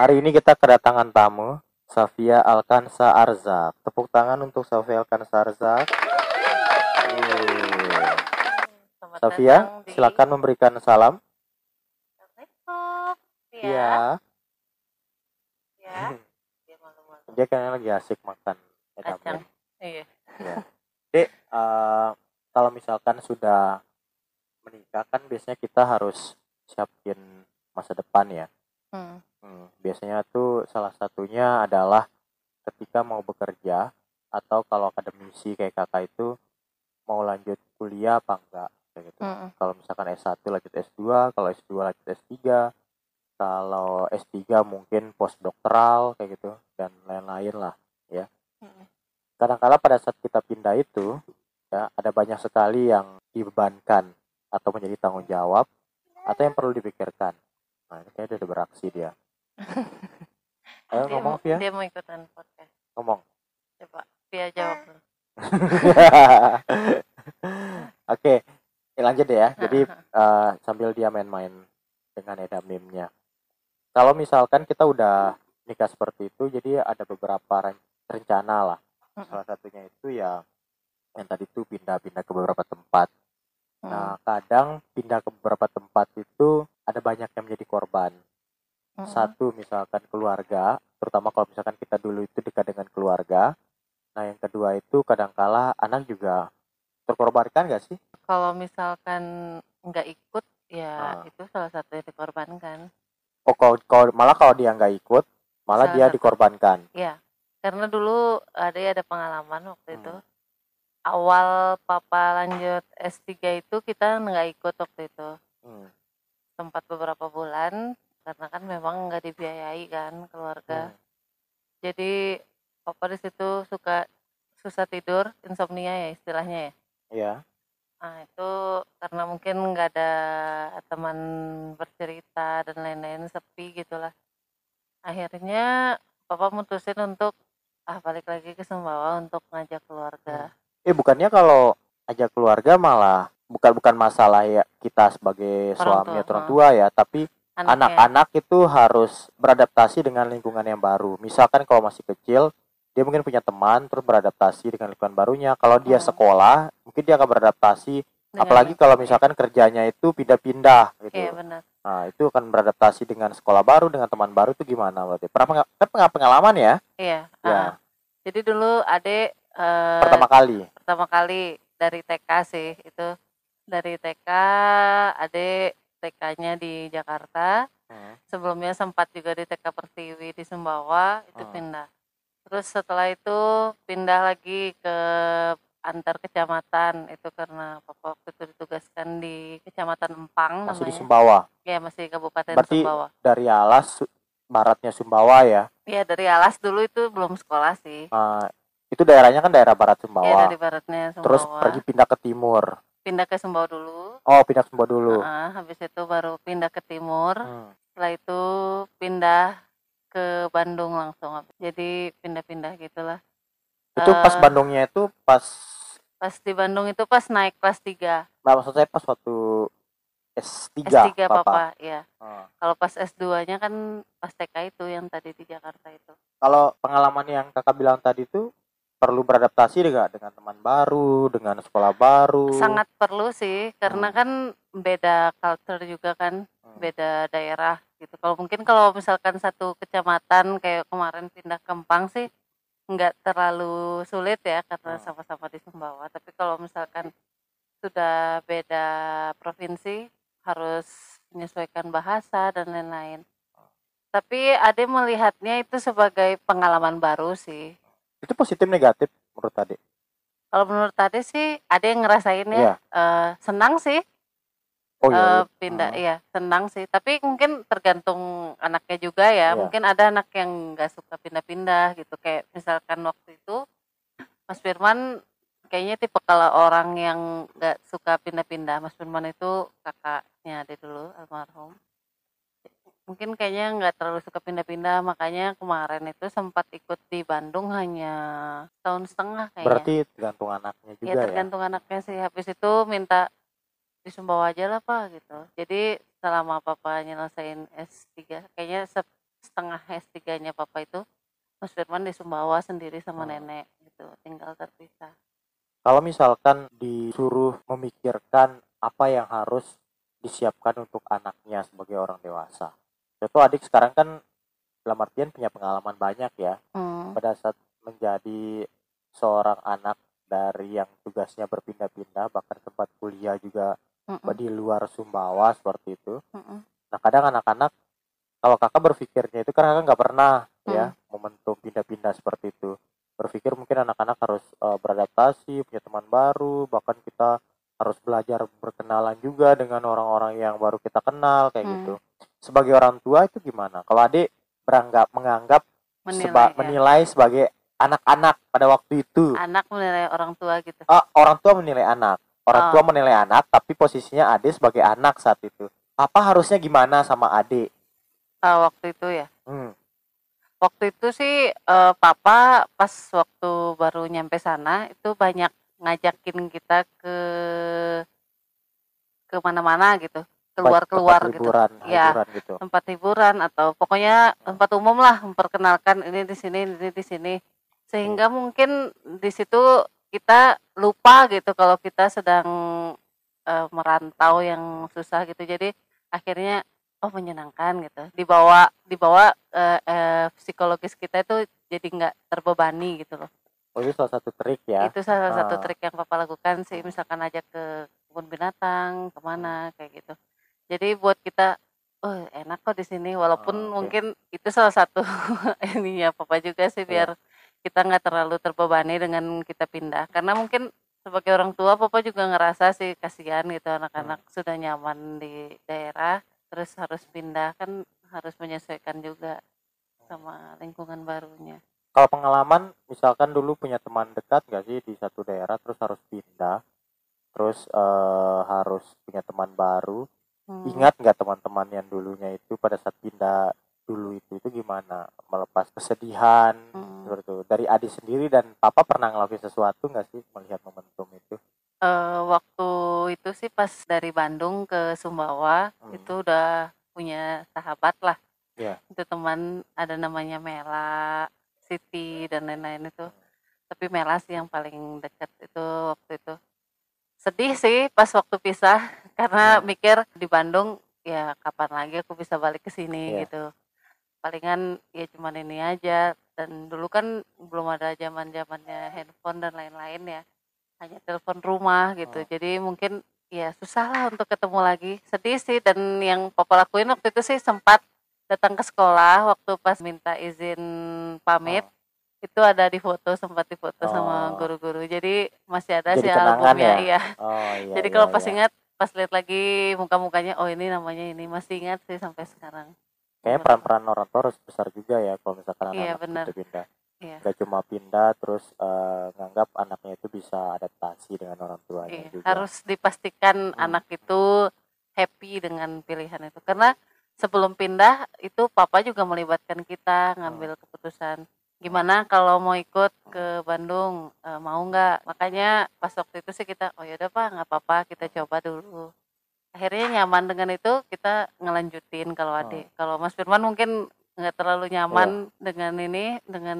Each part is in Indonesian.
Hari ini kita kedatangan tamu, Safia Alkansa Arzak. Tepuk tangan untuk Safia Alkansa Arzak. Selamat Safia, di silakan memberikan salam. Assalamualaikum. Ya. Iya. Ya. Dia malu-malu. Dia kayaknya lagi asik makan Kacang. edamame. Iya. Dek, eh, kalau misalkan sudah menikah kan biasanya kita harus siapin masa depan ya. Hmm. Hmm, biasanya tuh salah satunya adalah ketika mau bekerja atau kalau akademisi kayak kakak itu mau lanjut kuliah apa enggak kayak gitu. Mm-mm. Kalau misalkan S1 lanjut S2, kalau S2 lanjut S3, kalau S3 mungkin postdoktoral kayak gitu dan lain-lain lah. Mm-mm. Kadang-kala pada saat kita pindah itu ya ada banyak sekali yang dibebankan atau menjadi tanggung jawab atau yang perlu dipikirkan. Nah, ini kayaknya udah beraksi dia. Ayo Dia ngomong mau- Via, Dia mau ikutan podcast. ngomong. Coba Via jawab dulu. Oke, ya lanjut deh ya. Jadi eh, sambil dia main-main dengan edamimnya. Kalau misalkan kita udah nikah seperti itu, jadi ada beberapa ren- rencana lah. Salah satunya itu ya yang tadi tuh pindah-pindah ke beberapa tempat. Nah, kadang pindah ke beberapa tempat itu ada banyak yang menjadi korban. Mm-mm. Satu misalkan keluarga, terutama kalau misalkan kita dulu itu dekat dengan keluarga. Nah, yang kedua itu kadangkala anak juga terkorbankan gak sih? Kalau misalkan nggak ikut, ya Ah. itu salah satu yang dikorbankan. Oh, kalau, kalau- malah kalau dia nggak ikut, malah Salah dia satu. dikorbankan. Ya, karena dulu ada ada pengalaman waktu Hmm. itu. Awal papa lanjut S3 itu kita nggak ikut waktu itu. Hmm. Sempat beberapa bulan karena kan memang nggak dibiayai kan keluarga. Hmm. Jadi papa di situ suka susah tidur, insomnia ya istilahnya ya. Iya. Nah, itu karena mungkin nggak ada teman bercerita dan lain-lain sepi gitulah. Akhirnya papa mutusin untuk ah balik lagi ke Sumbawa untuk ngajak keluarga. Eh, bukannya kalau ajak keluarga malah bukan bukan masalah ya kita sebagai Orang suami tua, atau orang ha. tua ya, tapi Anaknya, anak-anak itu harus beradaptasi dengan lingkungan yang baru. Misalkan kalau masih kecil, dia mungkin punya teman terus beradaptasi dengan lingkungan barunya. Kalau dia Hmm. sekolah, mungkin dia akan beradaptasi dengan apalagi kalau misalkan kerjanya itu pindah-pindah gitu. Iya benar. Nah, itu akan beradaptasi dengan sekolah baru, dengan teman baru itu gimana berarti? Pernah penga- kan penga- pengalaman ya? Iya. Ya. ah. Jadi dulu adek eh, Pertama kali. pertama kali dari TK sih itu dari TK adek TK-nya di Jakarta Hmm. sebelumnya sempat juga di TK Pertiwi di Sumbawa itu Hmm. pindah terus setelah itu pindah lagi ke antar kecamatan itu karena papa waktu itu ditugaskan di kecamatan Empang Masih di namanya Sumbawa. ya masih di Kabupaten Berarti Sumbawa Dari alas baratnya Sumbawa ya. ya dari Alas dulu itu belum sekolah sih Eh, itu daerahnya kan daerah barat ya Sumbawa. dari baratnya Sumbawa Terus pergi pindah ke timur. Pindah ke Sumbawa dulu Oh, pindah ke Sumbawa dulu. Ah, habis itu baru pindah ke timur Hmm. setelah itu pindah ke Bandung langsung jadi pindah-pindah gitulah Itu pas Eh, Bandungnya itu pas pas di Bandung itu pas naik kelas 3 nah, maksud saya pas waktu S3, S3 Papa. papa ya Hmm. kalau pas S2 nya kan pas TK itu yang tadi di Jakarta itu Kalau pengalaman yang kakak bilang tadi itu perlu beradaptasi dengan dengan teman baru, dengan sekolah baru. sangat perlu sih karena Hmm. kan beda culture juga kan Hmm. beda daerah gitu kalau mungkin kalau misalkan satu kecamatan kayak kemarin pindah ke Empang sih nggak terlalu sulit ya karena Hmm. sama-sama di Sumbawa tapi kalau misalkan sudah beda provinsi harus menyesuaikan bahasa dan lain-lain tapi Ade melihatnya itu sebagai pengalaman baru sih Itu positif negatif menurut tadi. kalau menurut Ade sih Ade yang ngerasain ya Iya. eh, senang sih Oh iya. pindah Hmm. iya senang sih tapi mungkin tergantung anaknya juga ya Iya. mungkin ada anak yang nggak suka pindah-pindah gitu kayak misalkan waktu itu Mas Firman kayaknya tipe kalau orang yang nggak suka pindah-pindah Mas Firman itu kakaknya ada dulu almarhum mungkin kayaknya nggak terlalu suka pindah-pindah makanya kemarin itu sempat ikut di Bandung hanya tahun setengah kayaknya Berarti tergantung anaknya juga ya ya. tergantung anaknya sih habis itu minta di Sumbawa aja lah pak gitu jadi selama papa nyelesain S3 kayaknya se- setengah S3-nya papa itu Mas Firman di Sumbawa sendiri sama Oh. nenek gitu tinggal terpisah Kalau misalkan disuruh memikirkan apa yang harus disiapkan untuk dewasa. Itu adik sekarang kan dalam artian punya pengalaman banyak ya Hmm, pada saat menjadi seorang anak dari yang tugasnya berpindah-pindah bahkan tempat kuliah juga mm-mm, di luar Sumbawa seperti itu. mm-mm. Nah kadang anak-anak kalau kakak berpikirnya itu karena kakak nggak pernah ya momentum pindah-pindah seperti itu. Berpikir mungkin anak-anak harus eh, beradaptasi, punya teman baru, bahkan kita harus belajar berkenalan juga dengan orang-orang yang baru kita kenal kayak Hmm. gitu. Sebagai orang tua itu gimana? Kalau adik beranggap menganggap menilai seba- ya. menilai sebagai anak-anak pada waktu itu. anak menilai orang tua gitu Ah, orang tua menilai anak. Orang Oh. tua menilai anak, tapi posisinya adik sebagai anak saat itu. Papa harusnya gimana sama adik? Ah, waktu itu ya Hmm. waktu itu sih eh, papa pas waktu baru nyampe sana itu banyak ngajakin kita ke ke mana-mana gitu keluar-keluar gitu hiburan, Iya. hiburan gitu. tempat hiburan atau pokoknya tempat umum lah memperkenalkan ini di sini ini di sini sehingga mungkin di situ kita lupa gitu kalau kita sedang eh, merantau yang susah gitu jadi akhirnya oh menyenangkan gitu dibawa dibawa eh, eh, psikologis kita itu jadi nggak terbebani gitu loh Oh, itu salah satu trik ya. itu salah satu Ah. trik yang papa lakukan sih misalkan ajak ke kebun binatang ke mana kayak gitu jadi buat kita oh enak kok di sini walaupun Ah, oke. mungkin itu salah satu ininya papa juga sih Iya. biar kita nggak terlalu terbebani dengan kita pindah karena mungkin sebagai orang tua papa juga ngerasa sih kasihan gitu anak-anak Hmm. sudah nyaman di daerah terus harus pindah kan harus menyesuaikan juga sama lingkungan barunya Kalau pengalaman, misalkan dulu punya teman dekat gak sih di satu daerah, terus harus pindah, terus eh, harus punya teman baru. Hmm. Ingat nggak teman-teman yang dulunya itu pada saat pindah dulu itu itu gimana? Melepas kesedihan Hmm. seperti itu. Dari adik sendiri dan papa pernah ngelakuin sesuatu nggak sih melihat momentum itu? Eh, waktu itu sih pas dari Bandung ke Sumbawa Hmm. itu udah punya sahabat lah. Iya. Itu teman ada namanya Mela, Siti dan lain-lain itu. Tapi Mela sih yang paling dekat itu waktu itu. Sedih sih pas waktu pisah karena Hmm. mikir di Bandung ya kapan lagi aku bisa balik ke sini Iya. gitu. Palingan ya cuman ini aja dan dulu kan belum ada zaman-zamannya handphone dan lain-lain ya hanya telepon rumah gitu Oh. jadi mungkin ya susah lah untuk ketemu lagi sedih sih dan yang papa lakuin waktu itu sih sempat datang ke sekolah waktu pas minta izin pamit itu ada di foto sempat difoto sama Oh. guru-guru jadi masih ada Jadi sih albumnya ya? iya Oh iya. jadi iya, kalau pas iya. ingat pas lihat lagi muka-mukanya oh ini namanya ini masih ingat sih sampai sekarang Kayaknya peran-peran orang tua harus besar juga ya kalau misalkan Iya, anak-anak benar. itu pindah. Iya. Gak cuma pindah terus eh, nganggap anaknya itu bisa adaptasi dengan orang tuanya Iya, juga. harus dipastikan Hmm. anak itu happy dengan pilihan itu karena sebelum pindah itu papa juga melibatkan kita ngambil Hmm. keputusan gimana kalau mau ikut ke Bandung? Eh, mau nggak? Makanya pas waktu itu sih kita oh yaudah pak nggak apa-apa kita coba dulu. Akhirnya nyaman dengan itu kita ngelanjutin kalau Hmm. adik. Kalau Mas Firman mungkin nggak terlalu nyaman dengan ini dengan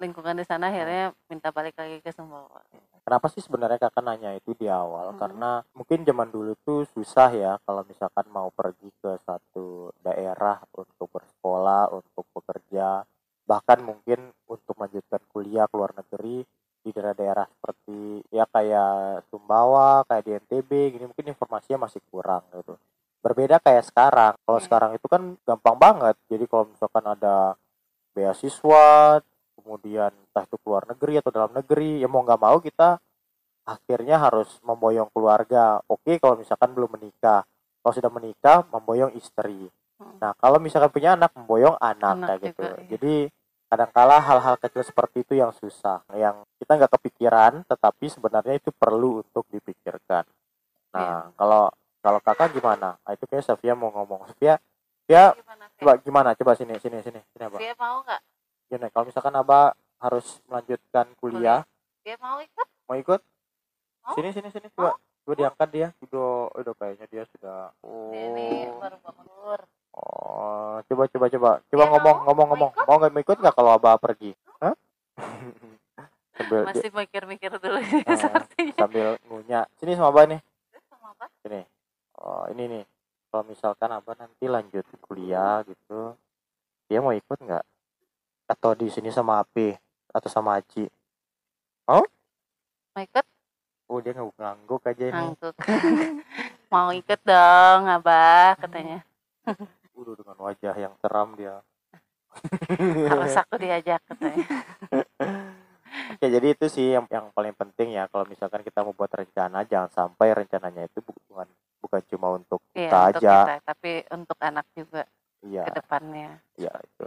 lingkungan di sana akhirnya minta balik lagi ke Sumbawa. Kenapa sih sebenarnya kakak nanya itu di awal? Hmm. Karena mungkin zaman dulu tuh susah ya kalau misalkan mau pergi ke satu daerah untuk bersekolah, untuk bekerja, bahkan mungkin untuk melanjutkan kuliah ke luar negeri di daerah-daerah seperti ya kayak Sumbawa, kayak di NTB, gini mungkin informasinya masih kurang gitu. Berbeda kayak sekarang. Kalau Iya. sekarang itu kan gampang banget. Jadi kalau misalkan ada beasiswa, kemudian entah itu keluar negeri atau dalam negeri, ya mau nggak mau kita akhirnya harus memboyong keluarga. Oke, kalau misalkan belum menikah. Kalau sudah menikah, memboyong istri. Hmm. Nah, kalau misalkan punya anak, memboyong anak, Anak kayak gitu. juga, iya. Jadi kadangkala hal-hal kecil seperti itu yang susah, yang kita nggak kepikiran, tetapi sebenarnya itu perlu untuk dipikirkan. Nah, Iya. kalau kalau kakak gimana? Nah, itu kayak Sofia mau ngomong. Sofia, ya Gimana, coba gimana? Coba sini, sini, sini, sini, Abah. Dia mau nggak? Gini, kalau misalkan Abah harus melanjutkan kuliah, Dia mau ikut? mau ikut? Mau? Sini, sini, sini, coba. Coba diangkat dia. Udah, udah kayaknya dia sudah. Oh, ini baru bangun. Oh coba coba coba. Coba ngomong mau? ngomong Mau ngomong. ikut? Mau nggak mau ikut nggak kalau Abah pergi? Hah? sambil Masih mikir-mikir dulu sepertinya. sambil ngunyah. Sini sama Abah nih. Sama apa? Sini. Oh, ini nih. Kalau misalkan Abah nanti lanjut kuliah gitu, dia mau ikut nggak? Atau di sini sama Api atau sama Aji? Mau ikut Oh, dia ngangguk aja ini. ngangguk. Mau ikut dong, Abah katanya. Udah dengan wajah yang seram dia. Harus aku diajak katanya. Oke, jadi itu sih yang yang paling penting ya kalau misalkan kita mau buat rencana jangan sampai rencananya itu bukan bukan cuma untuk Iya, kita untuk aja. kita, tapi untuk anak juga Iya, ke depannya. iya itu.